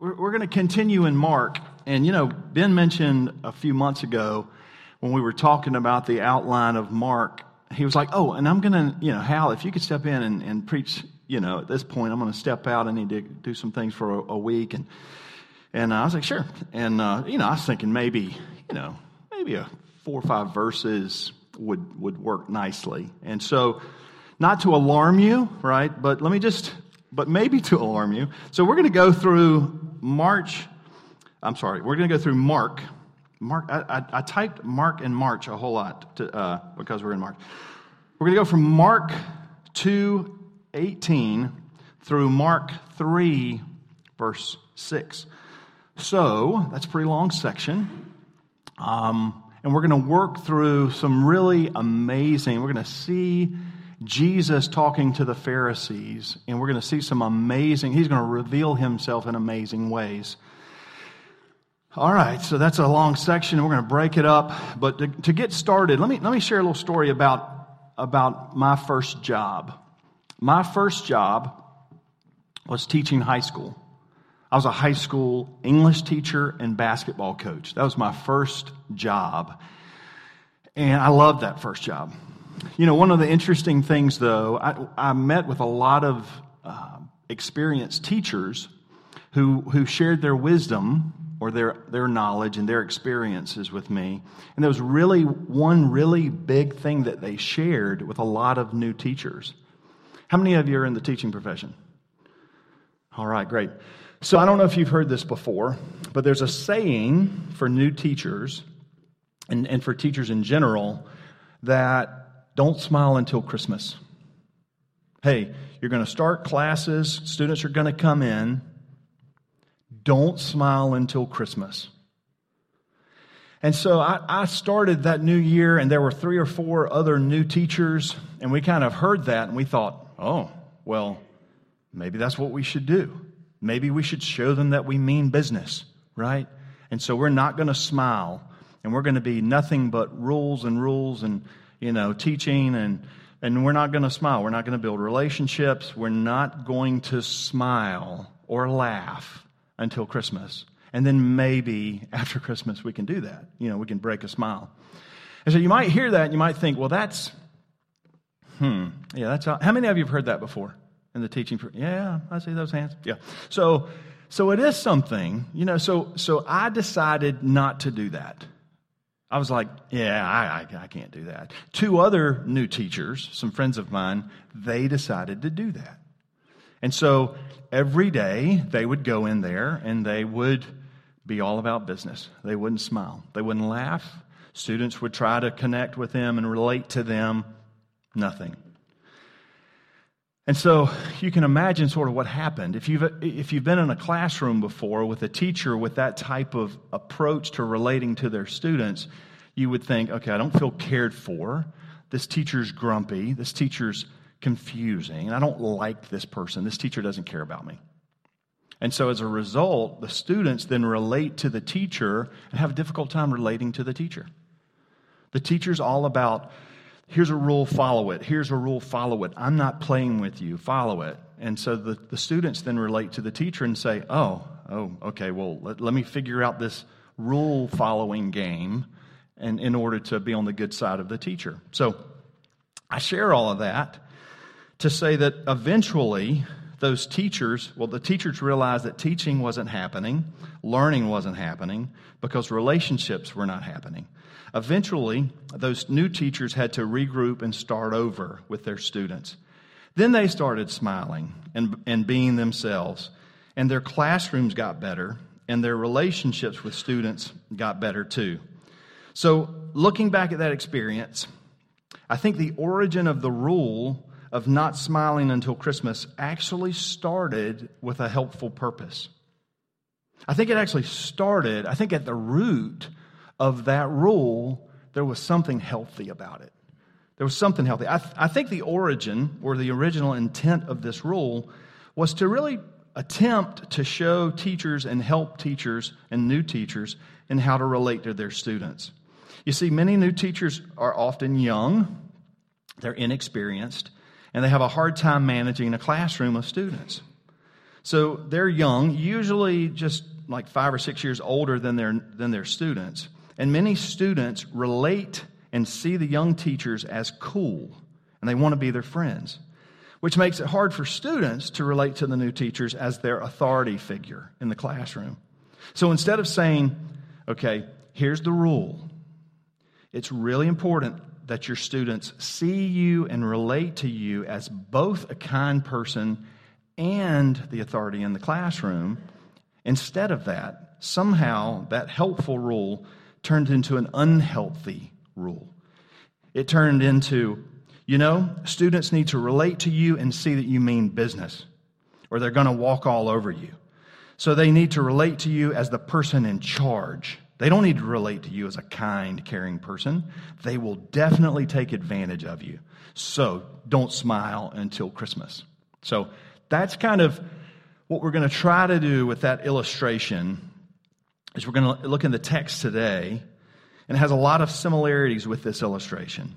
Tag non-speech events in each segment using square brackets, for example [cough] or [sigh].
We're, we're going to continue in Mark. And, you know, Ben mentioned a few months ago when we were talking about the outline of Mark, he was like, oh, and I'm going to, you know, Hal, if you could step in and, and preach, you know, at this point, I'm going to step out. I need to do some things for a, a week. And, and I was like, sure. And, uh, you know, I was thinking maybe, you know, maybe a four or five verses would, would work nicely. And so, not to alarm you, right? But let me just but maybe to alarm you. So we're going to go through March. I'm sorry, we're going to go through Mark. Mark, I, I, I typed Mark and March a whole lot to, uh, because we're in March. We're going to go from Mark 2 18 through Mark 3, verse 6. So that's a pretty long section. Um, and we're going to work through some really amazing, we're going to see Jesus talking to the Pharisees, and we're going to see some amazing, he's going to reveal himself in amazing ways. All right, so that's a long section. We're going to break it up. But to, to get started, let me, let me share a little story about, about my first job. My first job was teaching high school. I was a high school English teacher and basketball coach. That was my first job. And I loved that first job. You know, one of the interesting things, though, I, I met with a lot of uh, experienced teachers who, who shared their wisdom or their, their knowledge and their experiences with me. And there was really one really big thing that they shared with a lot of new teachers. How many of you are in the teaching profession? All right, great. So I don't know if you've heard this before, but there's a saying for new teachers and, and for teachers in general that don't smile until Christmas. Hey, you're going to start classes, students are going to come in. Don't smile until Christmas. And so I, I, started that new year, and there were three or four other new teachers, and we kind of heard that, and we thought, oh, well, maybe that's what we should do. Maybe we should show them that we mean business, right? And so we're not going to smile, and we're going to be nothing but rules and rules and you know, teaching and and we're not going to smile. We're not going to build relationships. We're not going to smile or laugh until Christmas. And then maybe [laughs] after Christmas we can do that. You know, we can break a smile. And so you might hear that and you might think, well, that's, hmm, yeah, that's how, how many of you have heard that before in the teaching? Yeah, I see those hands. Yeah. So, so it is something, you know, so, so I decided not to do that. I was like, yeah, I, I, I, can't do that. Two other new teachers, some friends of mine, they decided to do that. And so every day they would go in there and they would be all about business. They wouldn't smile, they wouldn't laugh. Students would try to connect with them and relate to them. Nothing. And so you can imagine sort of what happened. If you've, if you've been in a classroom before with a teacher with that type of approach to relating to their students, you would think, okay, I don't feel cared for. This teacher's grumpy. This teacher's confusing. I don't like this person. This teacher doesn't care about me. And so as a result, the students then relate to the teacher and have a difficult time relating to the teacher. The teacher's all about here's a rule, follow it. Here's a rule, follow it. I'm not playing with you, follow it. And so the, the students then relate to the teacher and say, oh, oh, okay, well, let, let me figure out this rule following game and in order to be on the good side of the teacher. So I share all of that to say that eventually those teachers, well, the teachers realized that teaching wasn't happening, learning wasn't happening, because relationships were not happening. Eventually, those new teachers had to regroup and start over with their students. Then they started smiling and, and being themselves, and their classrooms got better, and their relationships with students got better too. So, looking back at that experience, I think the origin of the rule of not smiling until Christmas actually started with a helpful purpose. I think it actually started, I think at the root of that rule, there was something healthy about it. There was something healthy. I, th- I think the origin or the original intent of this rule was to really attempt to show teachers and help teachers and new teachers in how to relate to their students. You see, many new teachers are often young, they're inexperienced, and they have a hard time managing a classroom of students. So they're young, usually just like five or six years older than their, than their students. And many students relate and see the young teachers as cool, and they want to be their friends, which makes it hard for students to relate to the new teachers as their authority figure in the classroom. So instead of saying, okay, here's the rule, it's really important that your students see you and relate to you as both a kind person and the authority in the classroom. Instead of that, somehow that helpful rule turned into an unhealthy rule. It turned into, you know, students need to relate to you and see that you mean business, or they're going to walk all over you. So they need to relate to you as the person in charge. They don't need to relate to you as a kind, caring person. They will definitely take advantage of you. So don't smile until Christmas. So that's kind of what we're going to try to do with that illustration is we're going to look in the text today and it has a lot of similarities with this illustration.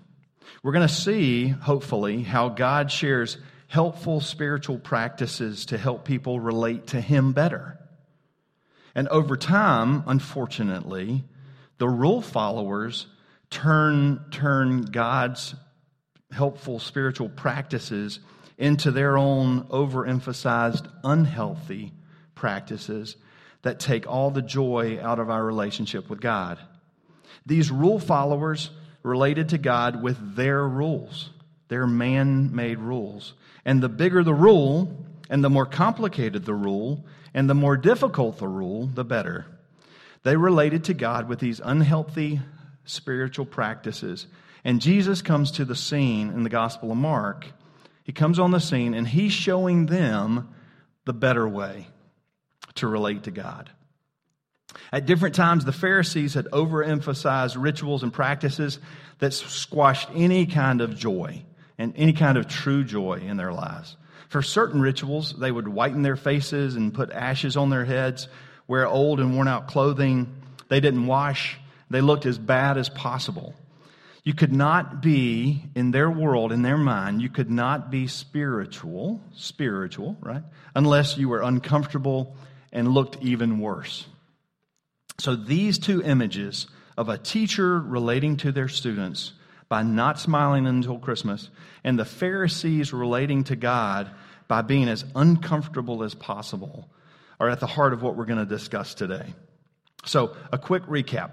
We're going to see, hopefully, how God shares helpful spiritual practices to help people relate to Him better. And over time, unfortunately, the rule followers turn, turn God's helpful spiritual practices into their own overemphasized, unhealthy practices that take all the joy out of our relationship with God. These rule followers related to God with their rules, their man made rules. And the bigger the rule, and the more complicated the rule, and the more difficult the rule, the better. They related to God with these unhealthy spiritual practices. And Jesus comes to the scene in the Gospel of Mark. He comes on the scene and he's showing them the better way to relate to God. At different times, the Pharisees had overemphasized rituals and practices that squashed any kind of joy and any kind of true joy in their lives. For certain rituals, they would whiten their faces and put ashes on their heads, wear old and worn out clothing. They didn't wash. They looked as bad as possible. You could not be, in their world, in their mind, you could not be spiritual, spiritual, right? Unless you were uncomfortable and looked even worse. So these two images of a teacher relating to their students by not smiling until Christmas and the Pharisees relating to God by being as uncomfortable as possible are at the heart of what we're going to discuss today. So, a quick recap.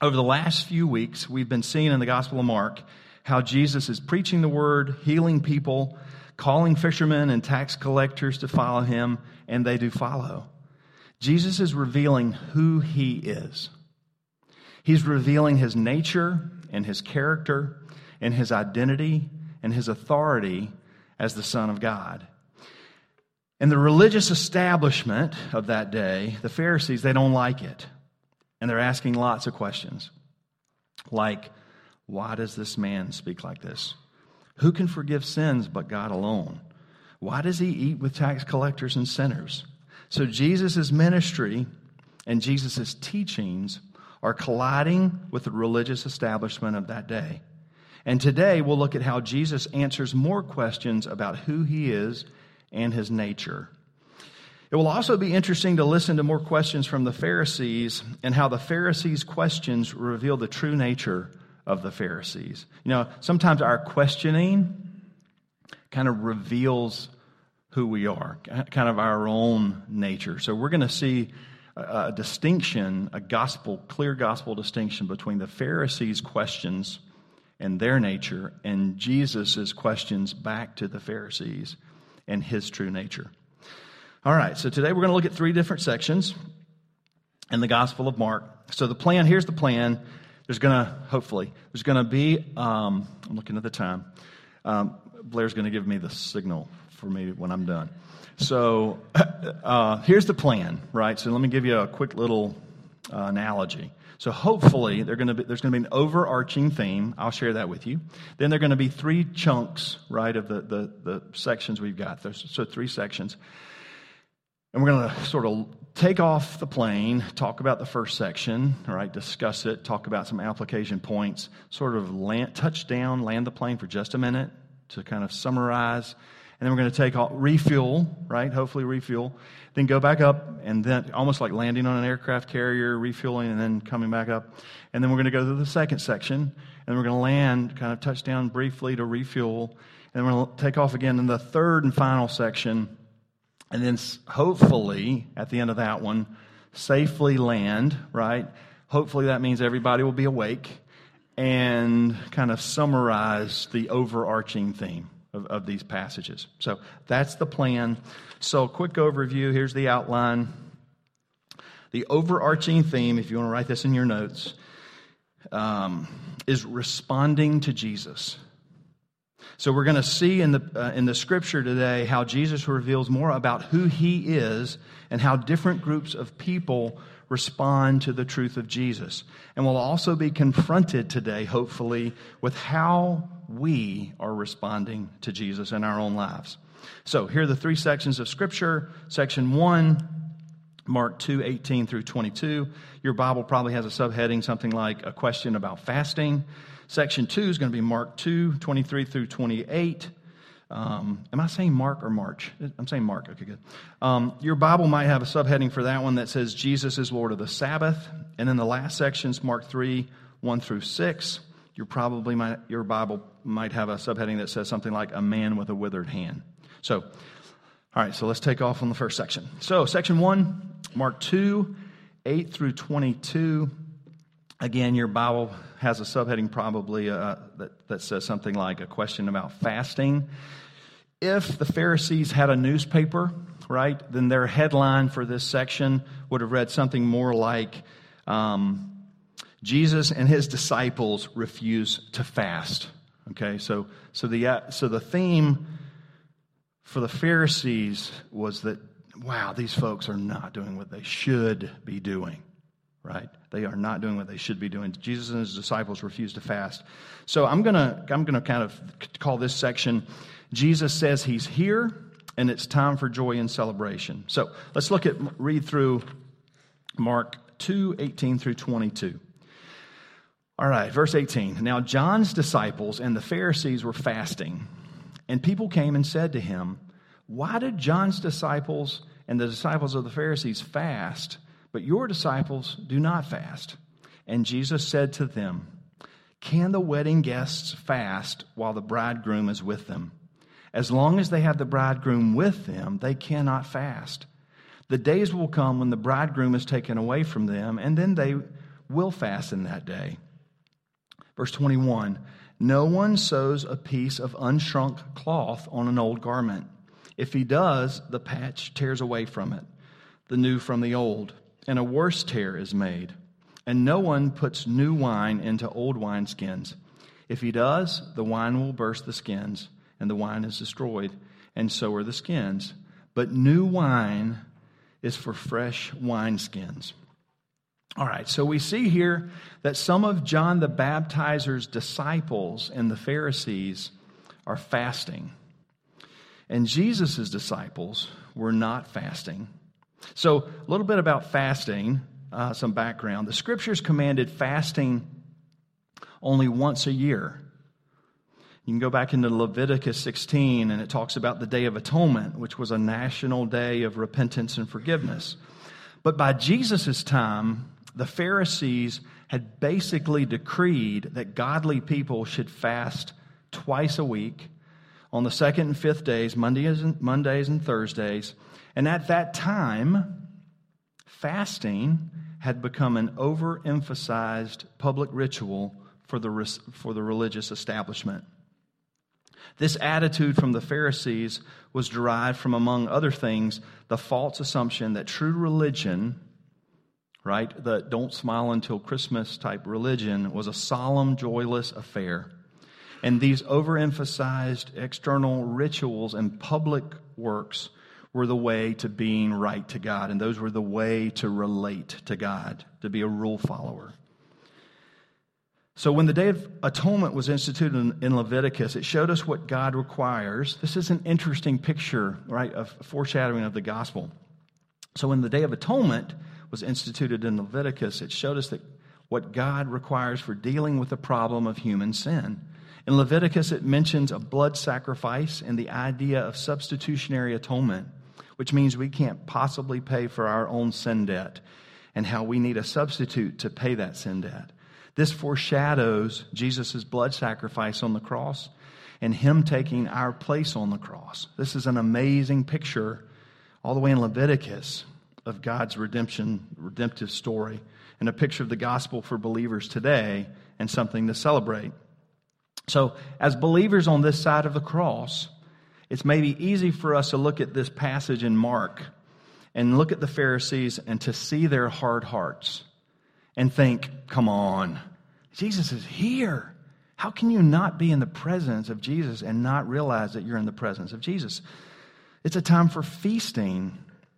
Over the last few weeks, we've been seeing in the Gospel of Mark how Jesus is preaching the word, healing people, calling fishermen and tax collectors to follow him, and they do follow. Jesus is revealing who he is. He's revealing his nature and his character and his identity and his authority as the Son of God. And the religious establishment of that day, the Pharisees, they don't like it. And they're asking lots of questions. Like, why does this man speak like this? Who can forgive sins but God alone? Why does he eat with tax collectors and sinners? So Jesus' ministry and Jesus' teachings are colliding with the religious establishment of that day. And today we'll look at how Jesus answers more questions about who he is and his nature. It will also be interesting to listen to more questions from the Pharisees and how the Pharisees' questions reveal the true nature of the Pharisees. You know, sometimes our questioning kind of reveals who we are, kind of our own nature. So we're going to see a, distinction, a gospel, clear gospel distinction between the Pharisees' questions and their nature and Jesus' questions back to the Pharisees and his true nature. All right, so today we're going to look at three different sections in the Gospel of Mark. So the plan, here's the plan. There's going to, hopefully, there's going to be, um, I'm looking at the time. Um, Blair's going to give me the signal for me when I'm done. So [coughs] uh, here's the plan, right? So let me give you a quick little uh, analogy. So hopefully they're gonna there's going to be an overarching theme. I'll share that with you. Then there are going to be three chunks, right, of the, the, the sections we've got. There's, so three sections. And we're going to sort of take off the plane, talk about the first section, all right, discuss it, talk about some application points, sort of land, touch down, land the plane for just a minute to kind of summarize and then we're going to take all, refuel, right? Hopefully refuel. Then go back up, and then almost like landing on an aircraft carrier, refueling, and then coming back up. And then we're going to go to the second section, and we're going to land, kind of touch down briefly to refuel, and we're going to take off again in the third and final section, and then hopefully at the end of that one, safely land, right? Hopefully that means everybody will be awake and kind of summarize the overarching theme of, of these passages. So that's the plan. So, quick overview here's the outline. The overarching theme, if you want to write this in your notes, um, is responding to Jesus. So we're going to see in the uh, in the scripture today how Jesus reveals more about who he is and how different groups of people respond to the truth of Jesus. And we'll also be confronted today, hopefully, with how we are responding to Jesus in our own lives. So, here are the three sections of Scripture. Section 1, Mark 2, 18 through 22. Your Bible probably has a subheading, something like a question about fasting. Section 2 is going to be Mark 2, 23 through 28. Um, am I saying Mark or March? I'm saying Mark. Okay, good. Um, your Bible might have a subheading for that one that says Jesus is Lord of the Sabbath. And then the last sections, Mark 3, 1 through 6. Your probably might, your Bible might have a subheading that says something like a man with a withered hand. So, all right, so let's take off on the first section. So, section 1, Mark 2, 8 through 22. Again, your Bible has a subheading probably uh, that, that says something like a question about fasting if the Pharisees had a newspaper, right, then their headline for this section would have read something more like um, Jesus and his disciples refuse to fast. Okay, so so the uh, so the theme for the Pharisees was that wow, these folks are not doing what they should be doing. Right? They are not doing what they should be doing. Jesus and his disciples refuse to fast. So I'm gonna I'm gonna kind of call this section Jesus says he's here and it's time for joy and celebration. So let's look at, read through Mark 2 18 through 22. All right, verse 18. Now John's disciples and the Pharisees were fasting, and people came and said to him, Why did John's disciples and the disciples of the Pharisees fast, but your disciples do not fast? And Jesus said to them, Can the wedding guests fast while the bridegroom is with them? As long as they have the bridegroom with them, they cannot fast. The days will come when the bridegroom is taken away from them, and then they will fast in that day. Verse 21 No one sews a piece of unshrunk cloth on an old garment. If he does, the patch tears away from it, the new from the old, and a worse tear is made. And no one puts new wine into old wineskins. If he does, the wine will burst the skins and the wine is destroyed, and so are the skins. But new wine is for fresh wineskins. All right, so we see here that some of John the Baptizer's disciples and the Pharisees are fasting. And Jesus' disciples were not fasting. So, a little bit about fasting, uh, some background. The scriptures commanded fasting only once a year. You can go back into Leviticus 16, and it talks about the Day of Atonement, which was a national day of repentance and forgiveness. But by Jesus' time, the Pharisees had basically decreed that godly people should fast twice a week on the second and fifth days, Mondays and, Mondays and Thursdays. And at that time, fasting had become an overemphasized public ritual for the, for the religious establishment. This attitude from the Pharisees was derived from, among other things, the false assumption that true religion, right, the don't smile until Christmas type religion, was a solemn, joyless affair. And these overemphasized external rituals and public works were the way to being right to God, and those were the way to relate to God, to be a rule follower. So, when the Day of Atonement was instituted in, Leviticus, it showed us what God requires. This is an interesting picture, right, of foreshadowing of the gospel. So, when the Day of Atonement was instituted in Leviticus, it showed us that what God requires for dealing with the problem of human sin. In Leviticus, it mentions a blood sacrifice and the idea of substitutionary atonement, which means we can't possibly pay for our own sin debt and how we need a substitute to pay that sin debt. This foreshadows Jesus' blood sacrifice on the cross and Him taking our place on the cross. This is an amazing picture, all the way in Leviticus, of God's redemption, redemptive story, and a picture of the gospel for believers today and something to celebrate. So, as believers on this side of the cross, it's maybe easy for us to look at this passage in Mark and look at the Pharisees and to see their hard hearts and think, come on, Jesus is here. How can you not be in the presence of Jesus and not realize that you're in the presence of Jesus? It's a time for feasting,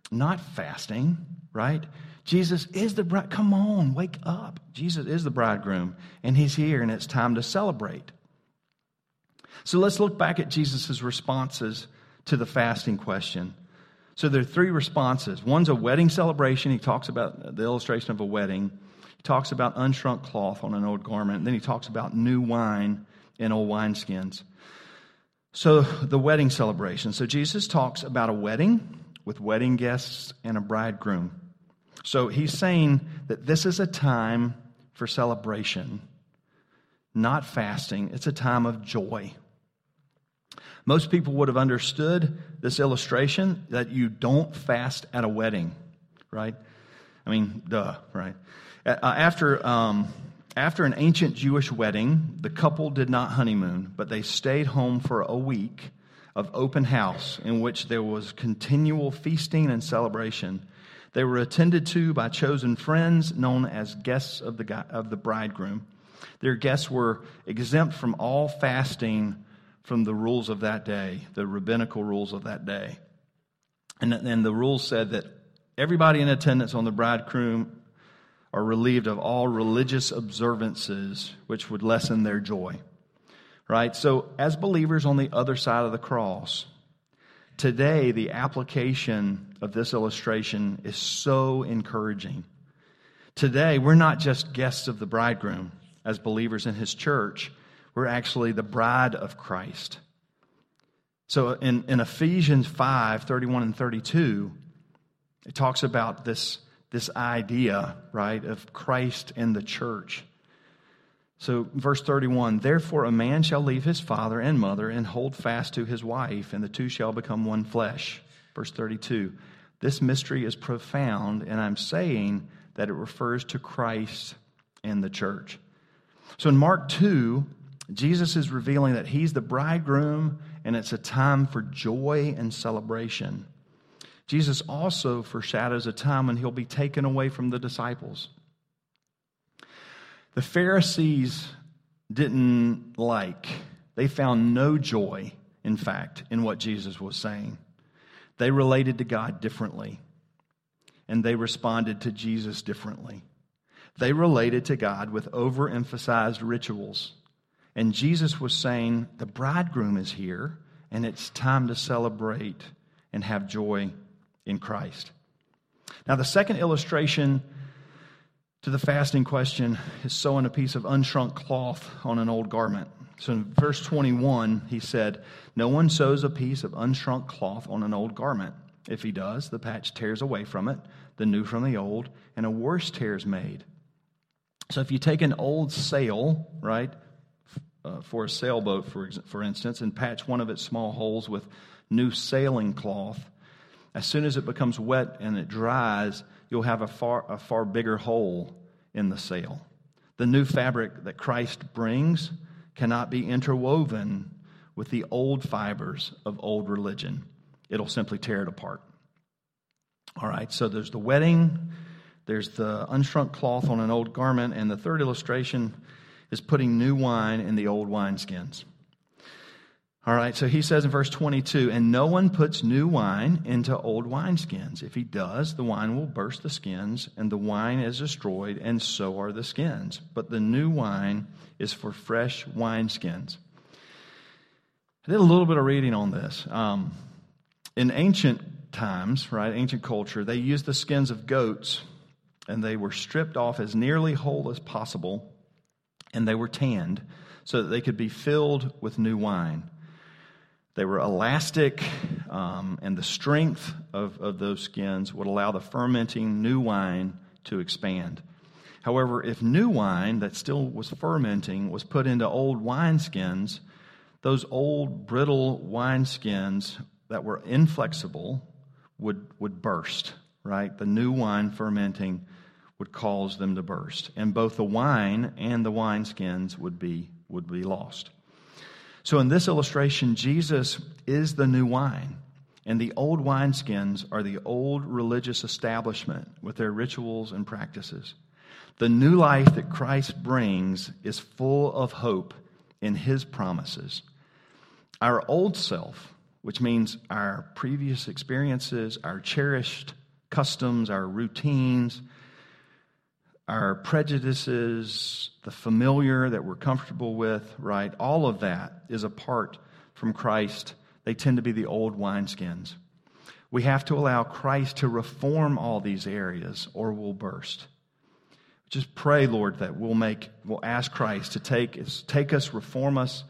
not fasting, right? Jesus is the bride. Come on, wake up. Jesus is the bridegroom, and he's here, and it's time to celebrate. So let's look back at Jesus' responses to the fasting question. So there are three responses. One's a wedding celebration. He talks about the illustration of a wedding. He talks about unshrunk cloth on an old garment. And then he talks about new wine in old wineskins. So the wedding celebration. So Jesus talks about a wedding with wedding guests and a bridegroom. So he's saying that this is a time for celebration, not fasting. It's a time of joy. Most people would have understood this illustration that you don't fast at a wedding, right? I mean, duh, right? Uh, after, um, after an ancient Jewish wedding, the couple did not honeymoon, but they stayed home for a week of open house in which there was continual feasting and celebration. They were attended to by chosen friends known as guests of the, of the bridegroom. Their guests were exempt from all fasting from the rules of that day, the rabbinical rules of that day. And, and the rules said that everybody in attendance on the bridegroom are relieved of all religious observances which would lessen their joy. Right? So, as believers on the other side of the cross, today the application of this illustration is so encouraging. Today, we're not just guests of the bridegroom as believers in his church we're actually the bride of Christ. So in, in Ephesians 5 31 and 32, it talks about this, this idea, right, of Christ and the church. So, verse 31 Therefore, a man shall leave his father and mother and hold fast to his wife, and the two shall become one flesh. Verse 32 This mystery is profound, and I'm saying that it refers to Christ and the church. So, in Mark 2, Jesus is revealing that he's the bridegroom and it's a time for joy and celebration. Jesus also foreshadows a time when he'll be taken away from the disciples. The Pharisees didn't like, they found no joy, in fact, in what Jesus was saying. They related to God differently, and they responded to Jesus differently. They related to God with overemphasized rituals and Jesus was saying, The bridegroom is here, and it's time to celebrate and have joy in Christ. Now, the second illustration to the fasting question is sewing a piece of unshrunk cloth on an old garment. So in verse 21, he said, No one sews a piece of unshrunk cloth on an old garment. If he does, the patch tears away from it, the new from the old, and a worse tear is made. So if you take an old sail, right, uh, for a sailboat, for, for instance, and patch one of its small holes with new sailing cloth. As soon as it becomes wet and it dries, you'll have a far, a far bigger hole in the sail. The new fabric that Christ brings cannot be interwoven with the old fibers of old religion. It'll simply tear it apart. All right, so there's the wedding, there's the unshrunk cloth on an old garment, and the third illustration is putting new wine in the old wineskins. All right, so he says in verse 22 And no one puts new wine into old wineskins. If he does, the wine will burst the skins, and the wine is destroyed, and so are the skins. But the new wine is for fresh wineskins. I did a little bit of reading on this. Um, in ancient times, right, ancient culture, they used the skins of goats, and they were stripped off as nearly whole as possible and they were tanned so that they could be filled with new wine. They were elastic, um, and the strength of, of those skins would allow the fermenting new wine to expand. However, if new wine that still was fermenting was put into old wineskins, those old brittle wineskins that were inflexible would, would burst, right? The new wine fermenting would cause them to burst. And both the wine and the wineskins would be, would be lost. So in this illustration, Jesus is the new wine. And the old wineskins are the old religious establishment with their rituals and practices. The new life that Christ brings is full of hope in his promises. Our old self, which means our previous experiences, our cherished customs, our routines, our prejudices, the familiar that we're comfortable with, right? All of that is apart from Christ. They tend to be the old wineskins. We have to allow Christ to reform all these areas or we'll burst. Just pray, Lord, that we'll make, we'll ask Christ to take, take us, reform us,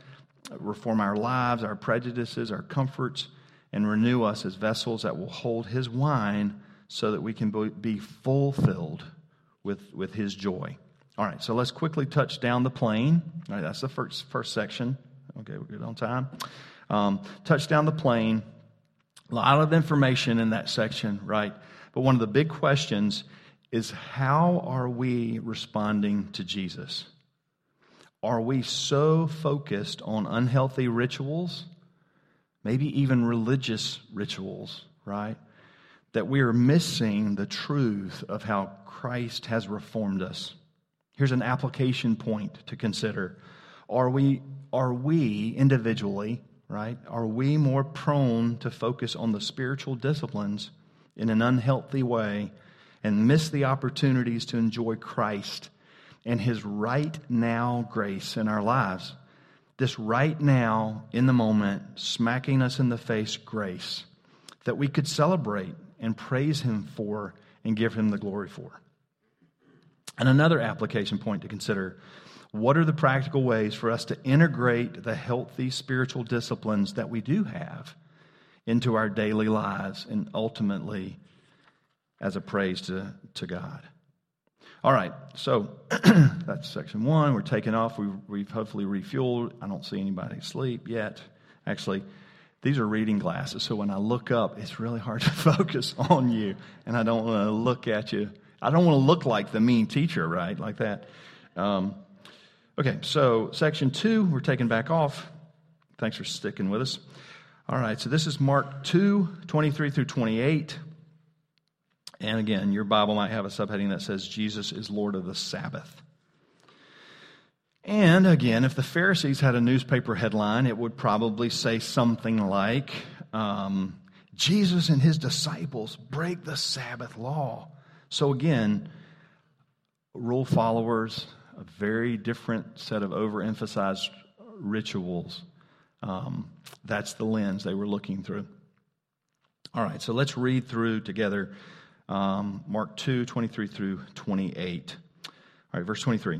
reform our lives, our prejudices, our comforts, and renew us as vessels that will hold His wine so that we can be fulfilled with, with his joy. All right, so let's quickly touch down the plane. All right, that's the first, first section. Okay, we're good on time. Um, touch down the plane. A lot of information in that section, right? But one of the big questions is how are we responding to Jesus? Are we so focused on unhealthy rituals, maybe even religious rituals, right? That we are missing the truth of how Christ has reformed us. Here's an application point to consider. Are we, are we individually, right, are we more prone to focus on the spiritual disciplines in an unhealthy way and miss the opportunities to enjoy Christ and His right now grace in our lives? This right now, in the moment, smacking us in the face grace that we could celebrate and praise Him for and give Him the glory for. And another application point to consider what are the practical ways for us to integrate the healthy spiritual disciplines that we do have into our daily lives and ultimately as a praise to, to God? All right, so [clears throat] that's section one. We're taking off. We've, we've hopefully refueled. I don't see anybody asleep yet. Actually, these are reading glasses, so when I look up, it's really hard [laughs] to focus on you, and I don't want to look at you I don't want to look like the mean teacher, right? Like that. Um, okay, so section two, we're taking back off. Thanks for sticking with us. All right, so this is Mark 2, 23 through 28. And again, your Bible might have a subheading that says, Jesus is Lord of the Sabbath. And again, if the Pharisees had a newspaper headline, it would probably say something like, um, Jesus and his disciples break the Sabbath law. So, again, rule followers, a very different set of overemphasized rituals. Um, that's the lens they were looking through. All right, so let's read through together um, Mark 2 23 through 28. All right, verse 23.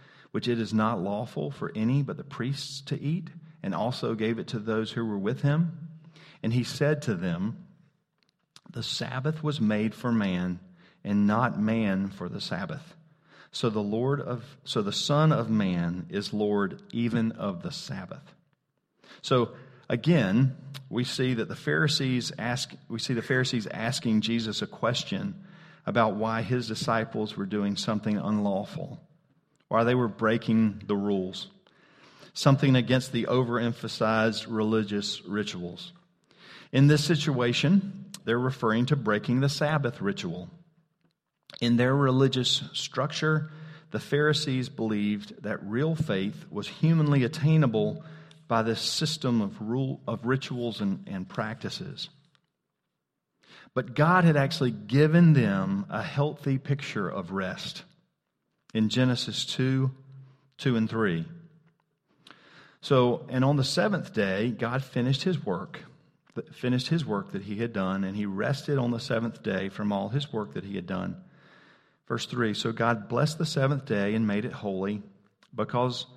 which it is not lawful for any but the priests to eat, and also gave it to those who were with him. And he said to them, The Sabbath was made for man and not man for the Sabbath. So the Lord of so the Son of Man is Lord even of the Sabbath. So again, we see that the Pharisees ask we see the Pharisees asking Jesus a question about why his disciples were doing something unlawful, why they were breaking the rules, something against the overemphasized religious rituals. In this situation, they're referring to breaking the Sabbath ritual. In their religious structure, the Pharisees believed that real faith was humanly attainable by this system of rule of rituals and, and practices. But God had actually given them a healthy picture of rest in Genesis 2, 2 and 3. So, and on the seventh day, God finished his work, finished his work that he had done, and he rested on the seventh day from all his work that he had done. Verse 3 So God blessed the seventh day and made it holy, because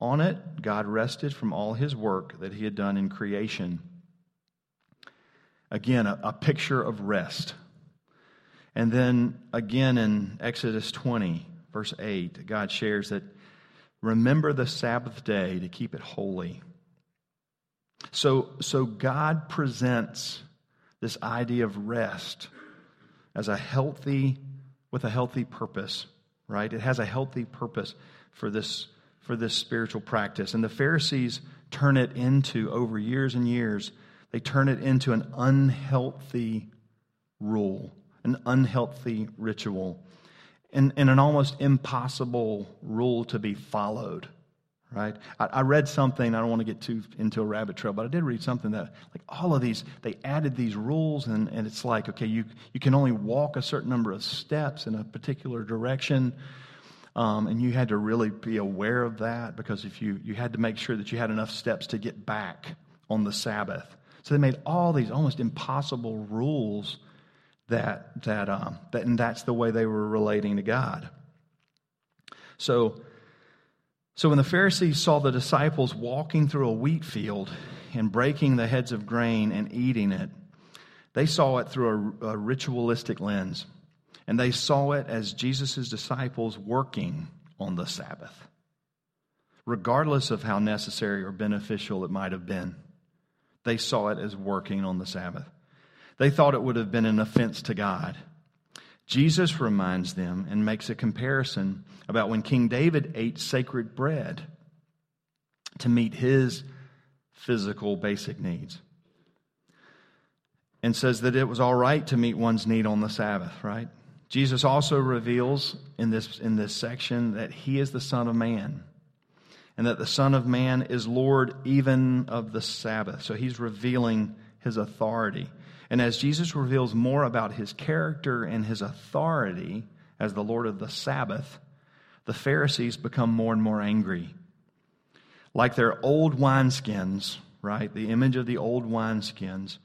on it God rested from all his work that he had done in creation. Again, a, a picture of rest. And then again in Exodus 20, verse 8, God shares that remember the Sabbath day to keep it holy. So, so God presents this idea of rest as a healthy, with a healthy purpose, right? It has a healthy purpose for this, for this spiritual practice. And the Pharisees turn it into, over years and years, they turn it into an unhealthy rule, an unhealthy ritual and, and an almost impossible rule to be followed right? I, I, read something i don't want to get too into a rabbit trail but i did read something that like all of these they added these rules and, and it's like okay you, you can only walk a certain number of steps in a particular direction um, and you had to really be aware of that because if you you had to make sure that you had enough steps to get back on the sabbath. So they made all these almost impossible rules that that um, that and that's the way they were relating to God. So so when the Pharisees saw the disciples walking through a wheat field and breaking the heads of grain and eating it, they saw it through a, a ritualistic lens. And they saw it as Jesus' disciples working on the Sabbath, regardless of how necessary or beneficial it might have been. They saw it as working on the Sabbath. They thought it would have been an offense to God. Jesus reminds them and makes a comparison about when King David ate sacred bread to meet his physical basic needs. And says that it was all right to meet one's need on the Sabbath, right? Jesus also reveals in this, in this section that he is the Son of Man and that the Son of Man is Lord even of the Sabbath. So he's revealing his authority. And as Jesus reveals more about his character and his authority as the Lord of the Sabbath, the Pharisees become more and more angry. Like their old wineskins, right? The image of the old wineskins,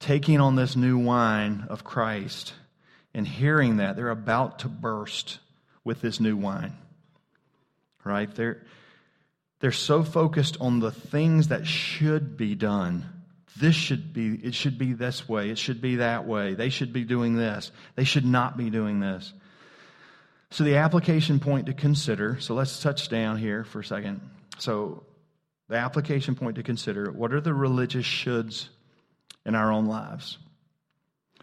taking on this new wine of Christ and hearing that, they're about to burst with this new wine, right? They're, they're so focused on the things that should be done this should be, it should be this way. It should be that way. They should be doing this. They should not be doing this. So, the application point to consider, so let's touch down here for a second. So, the application point to consider what are the religious shoulds in our own lives?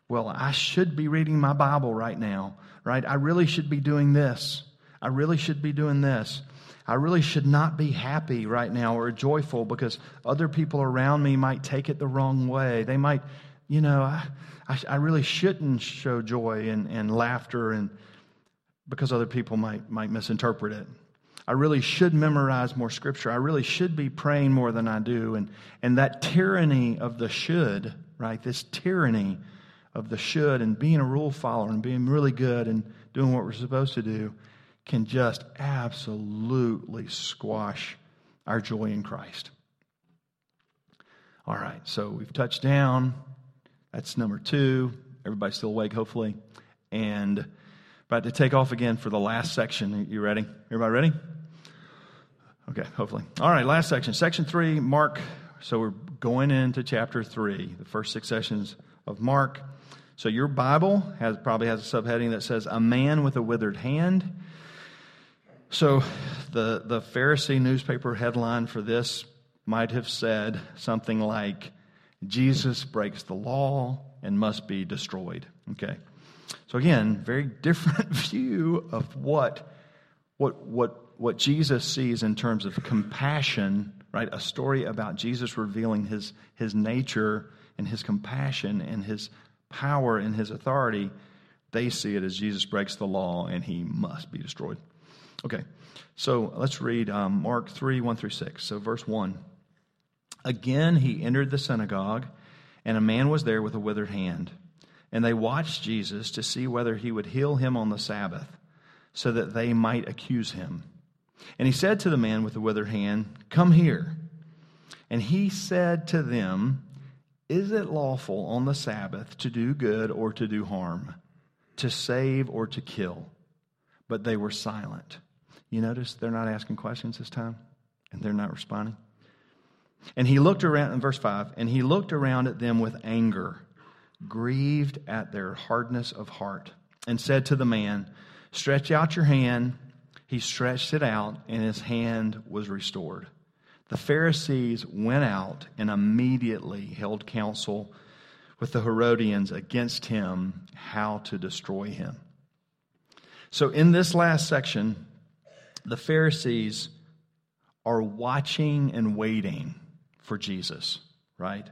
Well, I should be reading my Bible right now, right? I really should be doing this. I really should be doing this. I really should not be happy right now or joyful because other people around me might take it the wrong way. They might, you know, I, I, I really shouldn't show joy and, and laughter and because other people might, might misinterpret it. I really should memorize more scripture. I really should be praying more than I do. And, and that tyranny of the should, right? This tyranny of the should and being a rule follower and being really good and doing what we're supposed to do can just absolutely squash our joy in Christ. All right, so we've touched down. That's number two. Everybody's still awake, hopefully. And about to take off again for the last section. You ready? Everybody ready? Okay, hopefully. All right, last section. Section three, Mark. So we're going into chapter three, the first six sessions of Mark. So your Bible has probably has a subheading that says a man with a withered hand. So the, the Pharisee newspaper headline for this might have said something like, Jesus breaks the law and must be destroyed. Okay. So again, very different [laughs] view of what, what, what, what Jesus sees in terms of compassion, right? A story about Jesus revealing his, his nature and his compassion and his power and his authority. They see it as Jesus breaks the law and he must be destroyed. Okay, so let's read um, Mark 3 1 through 6. So, verse 1. Again, he entered the synagogue, and a man was there with a withered hand. And they watched Jesus to see whether he would heal him on the Sabbath, so that they might accuse him. And he said to the man with the withered hand, Come here. And he said to them, Is it lawful on the Sabbath to do good or to do harm, to save or to kill? But they were silent. You notice they're not asking questions this time, and they're not responding. And he looked around, in verse 5, and he looked around at them with anger, grieved at their hardness of heart, and said to the man, Stretch out your hand. He stretched it out, and his hand was restored. The Pharisees went out and immediately held counsel with the Herodians against him, how to destroy him. So, in this last section, the Pharisees are watching and waiting for Jesus, right?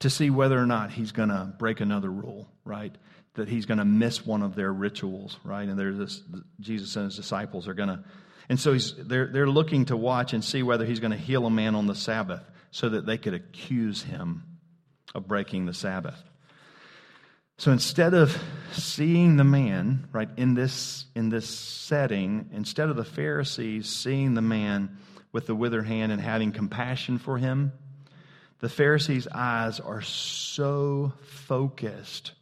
To see whether or not he's going to break another rule, right? That he's going to miss one of their rituals, right? And there's this, Jesus and his disciples are going to, and so he's, they're, they're looking to watch and see whether he's going to heal a man on the Sabbath so that they could accuse him of breaking the Sabbath. So instead of seeing the man, right, in this, in this setting, instead of the Pharisees seeing the man with the withered hand and having compassion for him, the Pharisees' eyes are so focused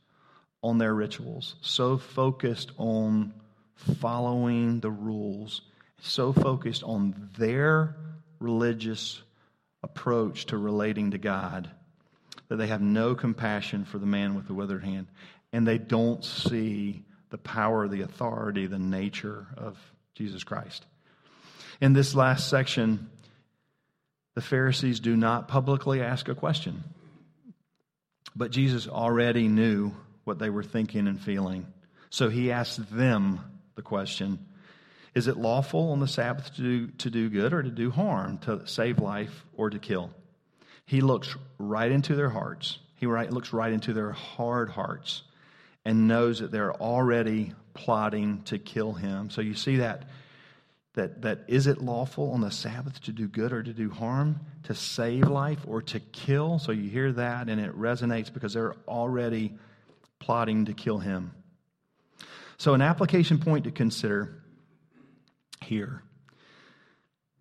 on their rituals, so focused on following the rules, so focused on their religious approach to relating to God that they have no compassion for the man with the withered hand, and they don't see the power, the authority, the nature of Jesus Christ. In this last section, the Pharisees do not publicly ask a question. But Jesus already knew what they were thinking and feeling. So he asked them the question Is it lawful on the Sabbath to do, to do good or to do harm, to save life or to kill? He looks right into their hearts. He right, looks right into their hard hearts and knows that they're already plotting to kill him. So you see that that, that is it lawful on the Sabbath to do good or to do harm, to save life or to kill? So you hear that and it resonates because they're already plotting to kill him. So, an application point to consider here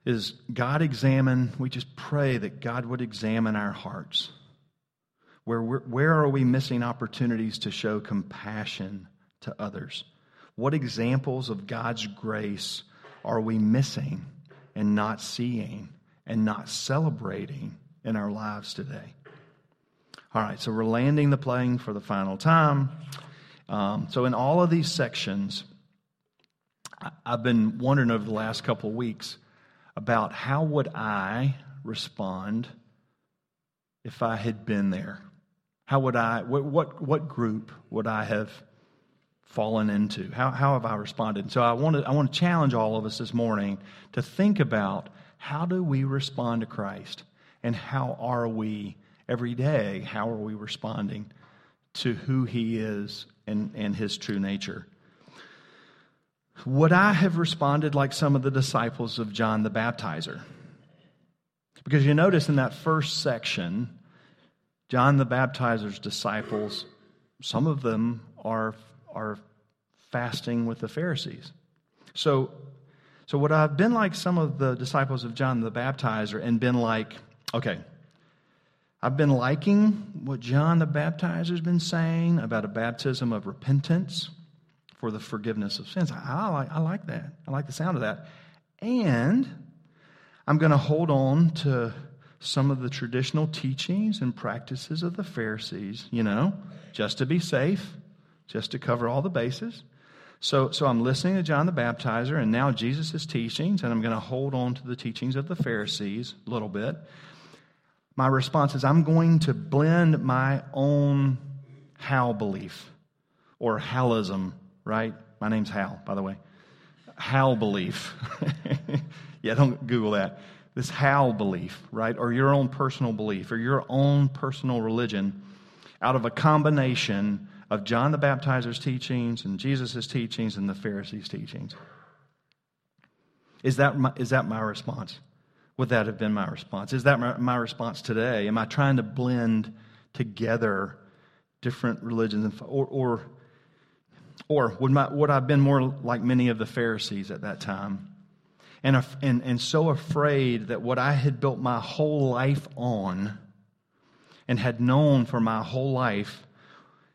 is God examine, we just pray that God would examine our hearts. Where, where are we missing opportunities to show compassion to others? What examples of God's grace are we missing and not seeing and not celebrating in our lives today? All right, so we're landing the plane for the final time. Um, so, in all of these sections, I've been wondering over the last couple of weeks about how would I respond if I had been there? How would I, what, what, what group would I have fallen into? How, how have I responded? So I want to I want to challenge all of us this morning to think about how do we respond to Christ and how are we every day, how are we responding to who he is and, and his true nature? Would I have responded like some of the disciples of John the Baptizer? Because you notice in that first section, John the Baptizer's disciples, some of them are are fasting with the Pharisees. So, so would I have been like some of the disciples of John the Baptizer and been like, okay, I've been liking what John the Baptizer's been saying about a baptism of repentance for the forgiveness of sins. I, I, like, I like that. I like the sound of that. And I'm going to hold on to some of the traditional teachings and practices of the Pharisees, you know, just to be safe just to cover all the bases. So, so I'm listening to John the Baptizer and now Jesus' teachings, and I'm going to hold on to the teachings of the Pharisees a little bit. My response is I'm going to blend my own Hal belief or Halism, right? My name's Hal, by the way. Hal belief. [laughs] yeah, don't Google that. This Hal belief, right? Or your own personal belief or your own personal religion out of a combination of John the Baptizer's teachings and Jesus' teachings and the Pharisees' teachings. Is that my, is that my response? Would that have been my response? Is that my, my response today? Am I trying to blend together different religions? Or, or, or would, my, would I have been more like many of the Pharisees at that time? And, and, and so afraid that what I had built my whole life on and had known for my whole life,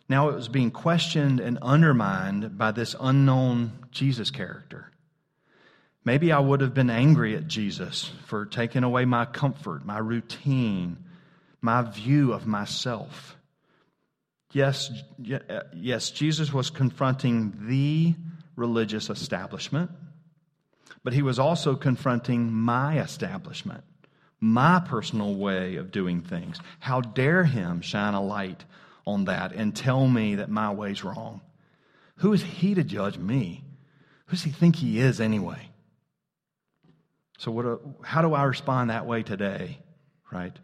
now it was being questioned and undermined by this unknown Jesus character. Maybe I would have been angry at Jesus for taking away my comfort, my routine, my view of myself. Yes, uh, yes, Jesus was confronting the religious establishment, but he was also confronting my establishment, my personal way of doing things. How dare him shine a light on that and tell me that my way's wrong? Who is he to judge me? Who does he think he is anyway? So, what, how do I respond that way today, right?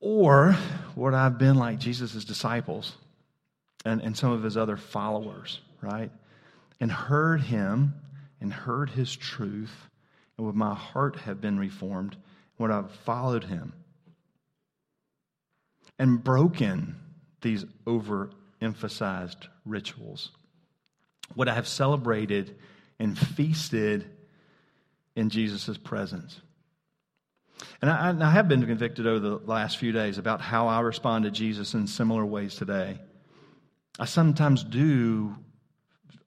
Or would I have been like Jesus' disciples and, and some of his other followers, right? And heard him and heard his truth, and would my heart have been reformed? Would I have followed him? And broken these overemphasized rituals? Would I have celebrated and feasted in Jesus' presence? And I, and I, have been convicted over the last few days about how I respond to Jesus in similar ways today. I sometimes do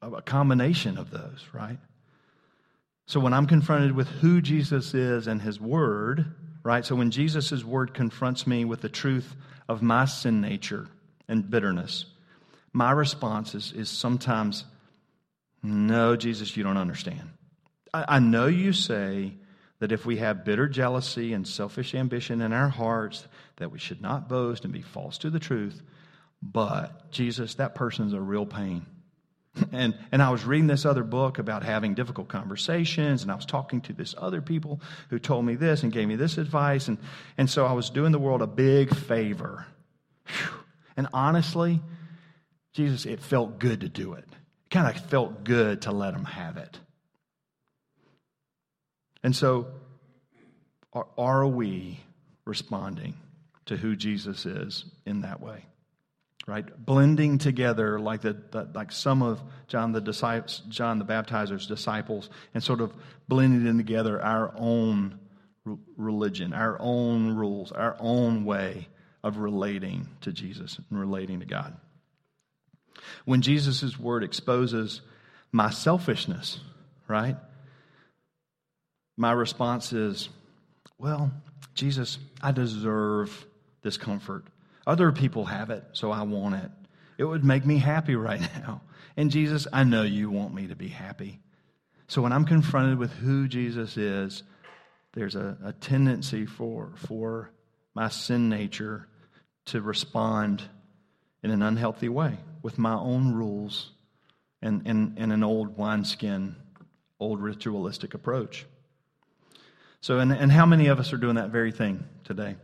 a combination of those, right? So when I'm confronted with who Jesus is and his word, right? So when Jesus' word confronts me with the truth of my sin nature and bitterness, my response is, is sometimes, no, Jesus, you don't understand. I, I know you say that if we have bitter jealousy and selfish ambition in our hearts, that we should not boast and be false to the truth. But Jesus, that person's a real pain. And, and I was reading this other book about having difficult conversations, and I was talking to this other people who told me this and gave me this advice. And, and so I was doing the world a big favor. Whew. And honestly, Jesus, it felt good to do it. It kind of felt good to let them have it. And so, are, are we responding to who Jesus is in that way? Right, blending together like the, the, like some of John the disciples, John the Baptizer's disciples, and sort of blending in together our own religion, our own rules, our own way of relating to Jesus and relating to God. When Jesus' word exposes my selfishness, right? my response is, Well, Jesus, I deserve this comfort. Other people have it, so I want it. It would make me happy right now. And Jesus, I know you want me to be happy. So when I'm confronted with who Jesus is, there's a, a tendency for, for my sin nature to respond in an unhealthy way with my own rules and, and, and an old wineskin, old ritualistic approach. So, and, and how many of us are doing that very thing today?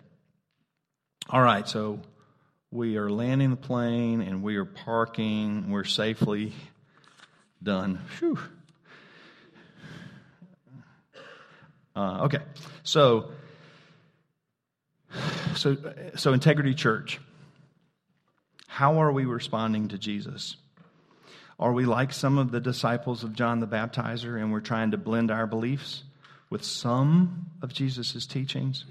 All right, so we are landing the plane and we are parking. We're safely done. Whew. Uh, okay, so so so integrity church. How are we responding to Jesus? Are we like some of the disciples of John the Baptizer and we're trying to blend our beliefs? with some of Jesus' teachings?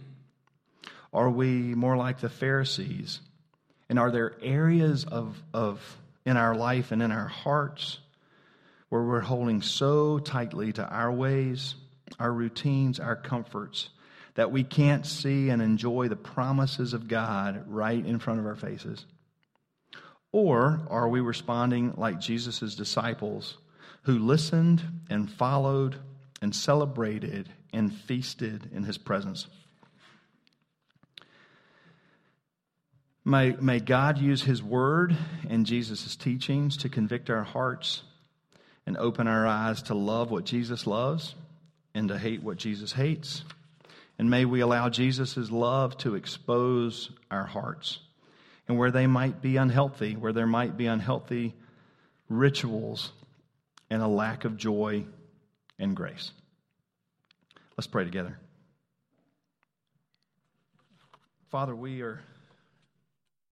Are we more like the Pharisees? And are there areas of, of in our life and in our hearts where we're holding so tightly to our ways, our routines, our comforts, that we can't see and enjoy the promises of God right in front of our faces? Or are we responding like Jesus' disciples who listened and followed and celebrated and feasted in his presence. May, may God use his word and Jesus' teachings to convict our hearts and open our eyes to love what Jesus loves and to hate what Jesus hates. And may we allow Jesus' love to expose our hearts and where they might be unhealthy, where there might be unhealthy rituals and a lack of joy and grace. Let's pray together. Father, we are